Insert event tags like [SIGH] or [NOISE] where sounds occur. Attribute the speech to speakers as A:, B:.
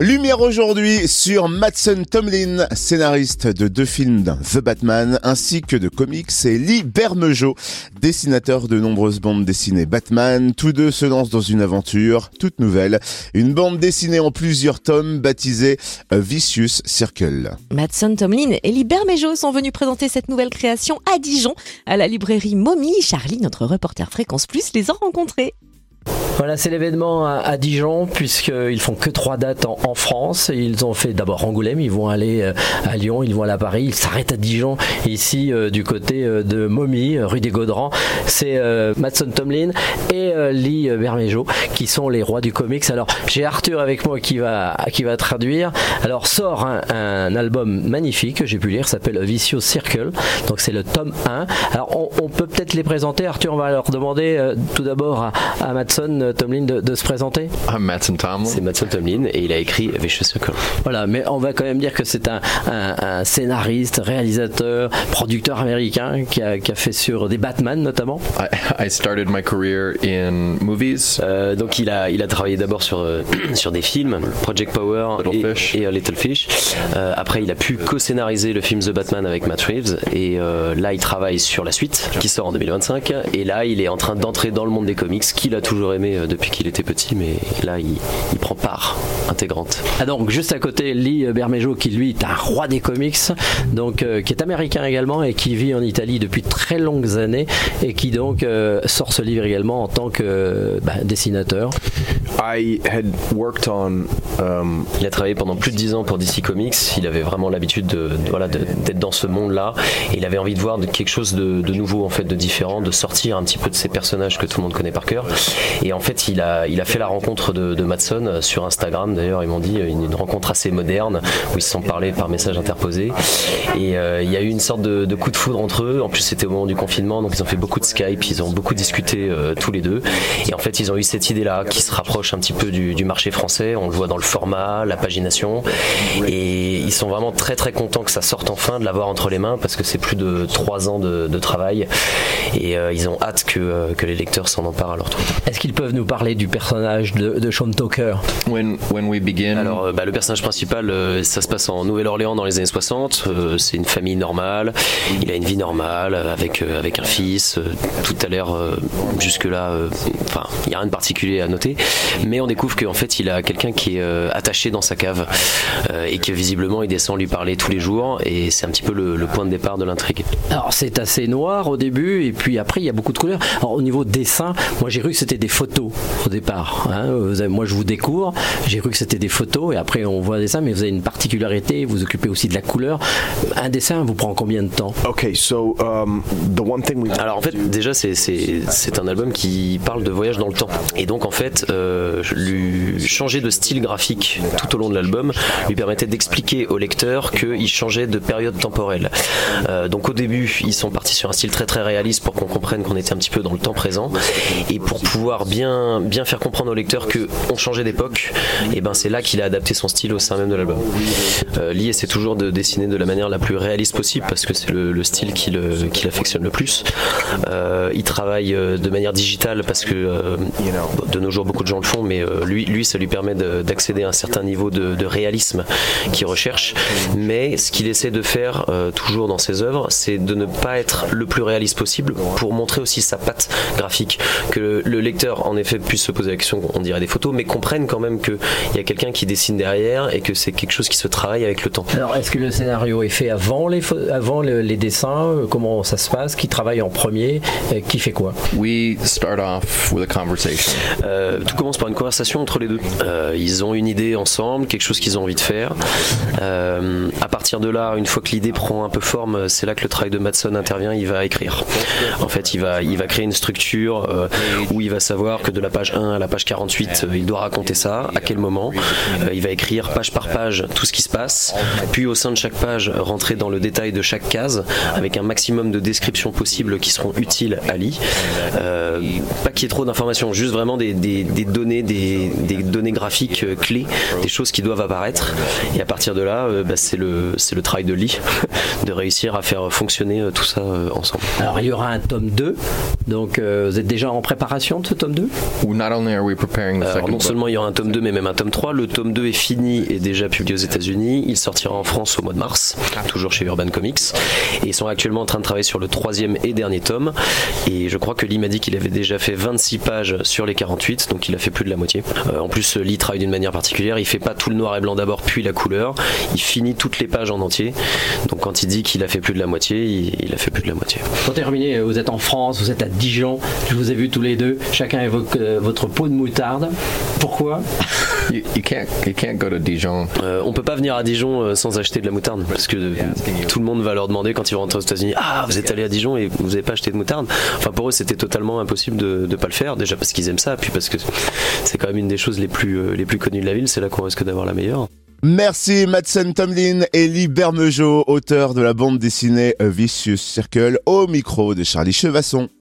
A: Lumière aujourd'hui sur Madsen Tomlin, scénariste de deux films The Batman ainsi que de comics et Lee Bermejo, dessinateur de nombreuses bandes dessinées Batman. Tous deux se lancent dans une aventure toute nouvelle, une bande dessinée en plusieurs tomes baptisée Vicious Circle.
B: Madsen Tomlin et Lee Bermejo sont venus présenter cette nouvelle création à Dijon, à la librairie Mommy. Charlie, notre reporter Fréquence Plus, les a rencontrés.
C: Voilà, c'est l'événement à, Dijon, puisqu'ils font que trois dates en, France. Ils ont fait d'abord Angoulême, ils vont aller euh, à Lyon, ils vont aller à Paris, ils s'arrêtent à Dijon, ici euh, du côté euh, de Mommy, rue des Gaudrans. C'est Matson Tomlin et Lee Bermejo qui sont les rois du comics. Alors, j'ai Arthur avec moi qui va, qui va traduire. Alors, sort un, album magnifique que j'ai pu lire, s'appelle Vicious Circle. Donc, c'est le tome 1. Alors, on, peut peut-être les présenter. Arthur, on va leur demander tout d'abord à, à Matson euh, Tomlin de, se présenter
D: C'est Matson Tomlin et il a écrit Vicious Circle.
C: Voilà, mais on va quand même dire que c'est un, scénariste, réalisateur, producteur américain qui a, fait sur des Batman notamment.
D: I, started my career in movies.
E: Euh, donc il a, il a travaillé d'abord sur, euh, [CLEARS THROAT] sur des films, Project Power et, Little Fish. après il a pu co-scénariser le film The Batman avec Matt Reeves et là il travaille sur la suite qui sort en 2025 et là il est en train d'entrer dans le monde des comics qu'il a toujours aimé euh, depuis qu'il était petit, mais là, il, prend part intégrante.
C: Ah donc, juste à côté, Lee Bermejo, qui lui est un roi des comics, donc euh, qui est américain également et qui vit en Italie depuis très longues années et qui donc euh, sort ce livre également en tant que bah, dessinateur.
D: I had worked on,
E: um, Il a travaillé pendant plus de 10 ans pour DC Comics. Il avait vraiment l'habitude de, voilà, d'être dans ce monde-là. Et il avait envie de voir quelque chose de, de, nouveau, en fait, de différent, de sortir un petit peu de ces personnages que tout le monde connaît par cœur. Et en fait, il a, fait la rencontre de, de Matson euh, sur Instagram. D'ailleurs, ils m'ont dit euh, une, rencontre assez moderne où ils se sont parlé par message interposé. Et euh, il y a eu une sorte de, coup de foudre entre eux. En plus, c'était au moment du confinement, donc ils ont fait beaucoup de Skype, ils ont beaucoup discuté tous les deux. Et en fait, ils ont eu cette idée-là qui se rapproche un petit peu du, marché français. On le voit dans le format, la pagination. Et ils sont vraiment très très contents que ça sorte enfin, de l'avoir entre les mains parce que c'est plus de trois ans de, travail. Et ils ont hâte que, les lecteurs s'en emparent à leur tour.
C: Nous parler du personnage de, de Sean Tucker
D: when, when we begin...
E: Alors, euh, bah, le personnage principal, euh, ça se passe en Nouvelle-Orléans dans les années 60. Euh, c'est une famille normale. Il a une vie normale avec, avec un fils. tout a l'air jusque-là. Enfin, il n'y a rien de particulier à noter. Mais on découvre qu'en fait, il a quelqu'un qui est attaché dans sa cave et que visiblement, il descend lui parler tous les jours. Et c'est un petit peu le, le point de départ de l'intrigue.
C: Alors, c'est assez noir au début. Et puis après, il y a beaucoup de couleurs. Alors, au niveau dessin, moi, j'ai cru que c'était des photos au départ. Hein. moi, je vous découvre, j'ai cru que c'était des photos et après on voit un dessin, mais vous avez une particularité, vous occupez aussi de la couleur. Un dessin vous prend combien de temps?
D: So um, the one thing we...
E: Alors en fait, déjà c'est un album qui parle de voyage dans le temps et donc en fait, euh, lui changer de style graphique tout au long de l'album lui permettait d'expliquer au lecteur qu'il changeait de période temporelle. Euh, donc au début, ils sont partis sur un style très très réaliste pour qu'on comprenne qu'on était un petit peu dans le temps présent et pour pouvoir bien, bien faire comprendre au lecteur qu'on changeait d'époque, et ben c'est là qu'il a adapté son style au sein même de l'album. Euh, Lee essaie toujours de dessiner de la manière la plus réaliste possible parce que c'est le, style qu'il affectionne le plus. Euh, il travaille euh, de manière digitale parce que de nos jours beaucoup de gens le font, mais lui, ça lui permet d'accéder à un certain niveau de, réalisme qu'il recherche. Mais ce qu'il essaie de faire toujours dans ses œuvres, c'est de ne pas être le plus réaliste possible pour montrer aussi sa patte graphique, que le lecteur en effet puisse se poser la question, on dirait des photos, mais comprennent quand même qu'il y a quelqu'un qui dessine derrière et que c'est quelque chose qui se travaille avec le temps.
C: Alors, est-ce que le scénario est fait avant les, avant les dessins? Euh, Comment ça se passe? Qui travaille en premier? Qui fait quoi?
D: We start off with a conversation.
E: Euh, tout commence par une conversation entre les deux. Euh, ils ont une idée ensemble, quelque chose qu'ils ont envie de faire. à partir de là, une fois que l'idée prend un peu forme, c'est là que le travail de Matson intervient. Il va écrire. En fait, il va, il va créer une structure où il va savoir que de la page 1 à la page 48, il doit raconter ça, à quel moment. Euh, il va écrire page par page tout ce qui se passe, puis au sein de chaque page, rentrer dans le détail de chaque case, avec un maximum de descriptions possibles qui seront utiles à Lee. Euh, pas qu'il y ait trop d'informations, juste vraiment des, données des, des données graphiques euh, clés, des choses qui doivent apparaître. Et à partir de là, euh, bah, c'est le, c'est le travail de Lee [LAUGHS] de réussir à faire fonctionner euh, tout ça euh, ensemble.
C: Alors il y aura un tome 2, donc euh, vous êtes déjà en préparation de ce tome 2
D: Not only are we preparing the
E: Alors
D: second
E: non
D: book,
E: seulement il y aura un tome 2 mais même un tome 3. Le tome 2 est fini et déjà publié aux États-Unis. Il sortira en France au mois de mars, toujours chez Urban Comics. Et ils sont actuellement en train de travailler sur le troisième et dernier tome. Et je crois que Lee m'a dit qu'il avait déjà fait 26 pages sur les 48, donc il a fait plus de la moitié. Euh, en plus, Lee travaille d'une manière particulière. Il fait pas tout le noir et blanc d'abord puis la couleur. Il finit toutes les pages en entier. Donc quand il dit qu'il a fait plus de la moitié, il, il a fait plus de la moitié.
C: Pour terminer, vous êtes en France, vous êtes à Dijon, je vous ai vu tous les deux, chacun évoque votre pot de moutarde. Pourquoi
D: you, you can't you can't go to Dijon.
E: Euh, on peut pas venir à Dijon euh, sans acheter de la moutarde parce que tout le monde va leur demander quand ils vont rentrer aux États-Unis Ah, vous êtes allé à Dijon et vous n'avez pas acheté de moutarde? Enfin, pour eux, c'était totalement impossible de ne pas le faire. Déjà parce qu'ils aiment ça, puis parce que c'est quand même une des choses les plus, euh, les plus connues de la ville. C'est là qu'on risque d'avoir la meilleure.
A: Merci Madsen Tomlin et Lee Bermejo, auteur de la bande dessinée A Vicious Circle, au micro de Charlie Chevasson.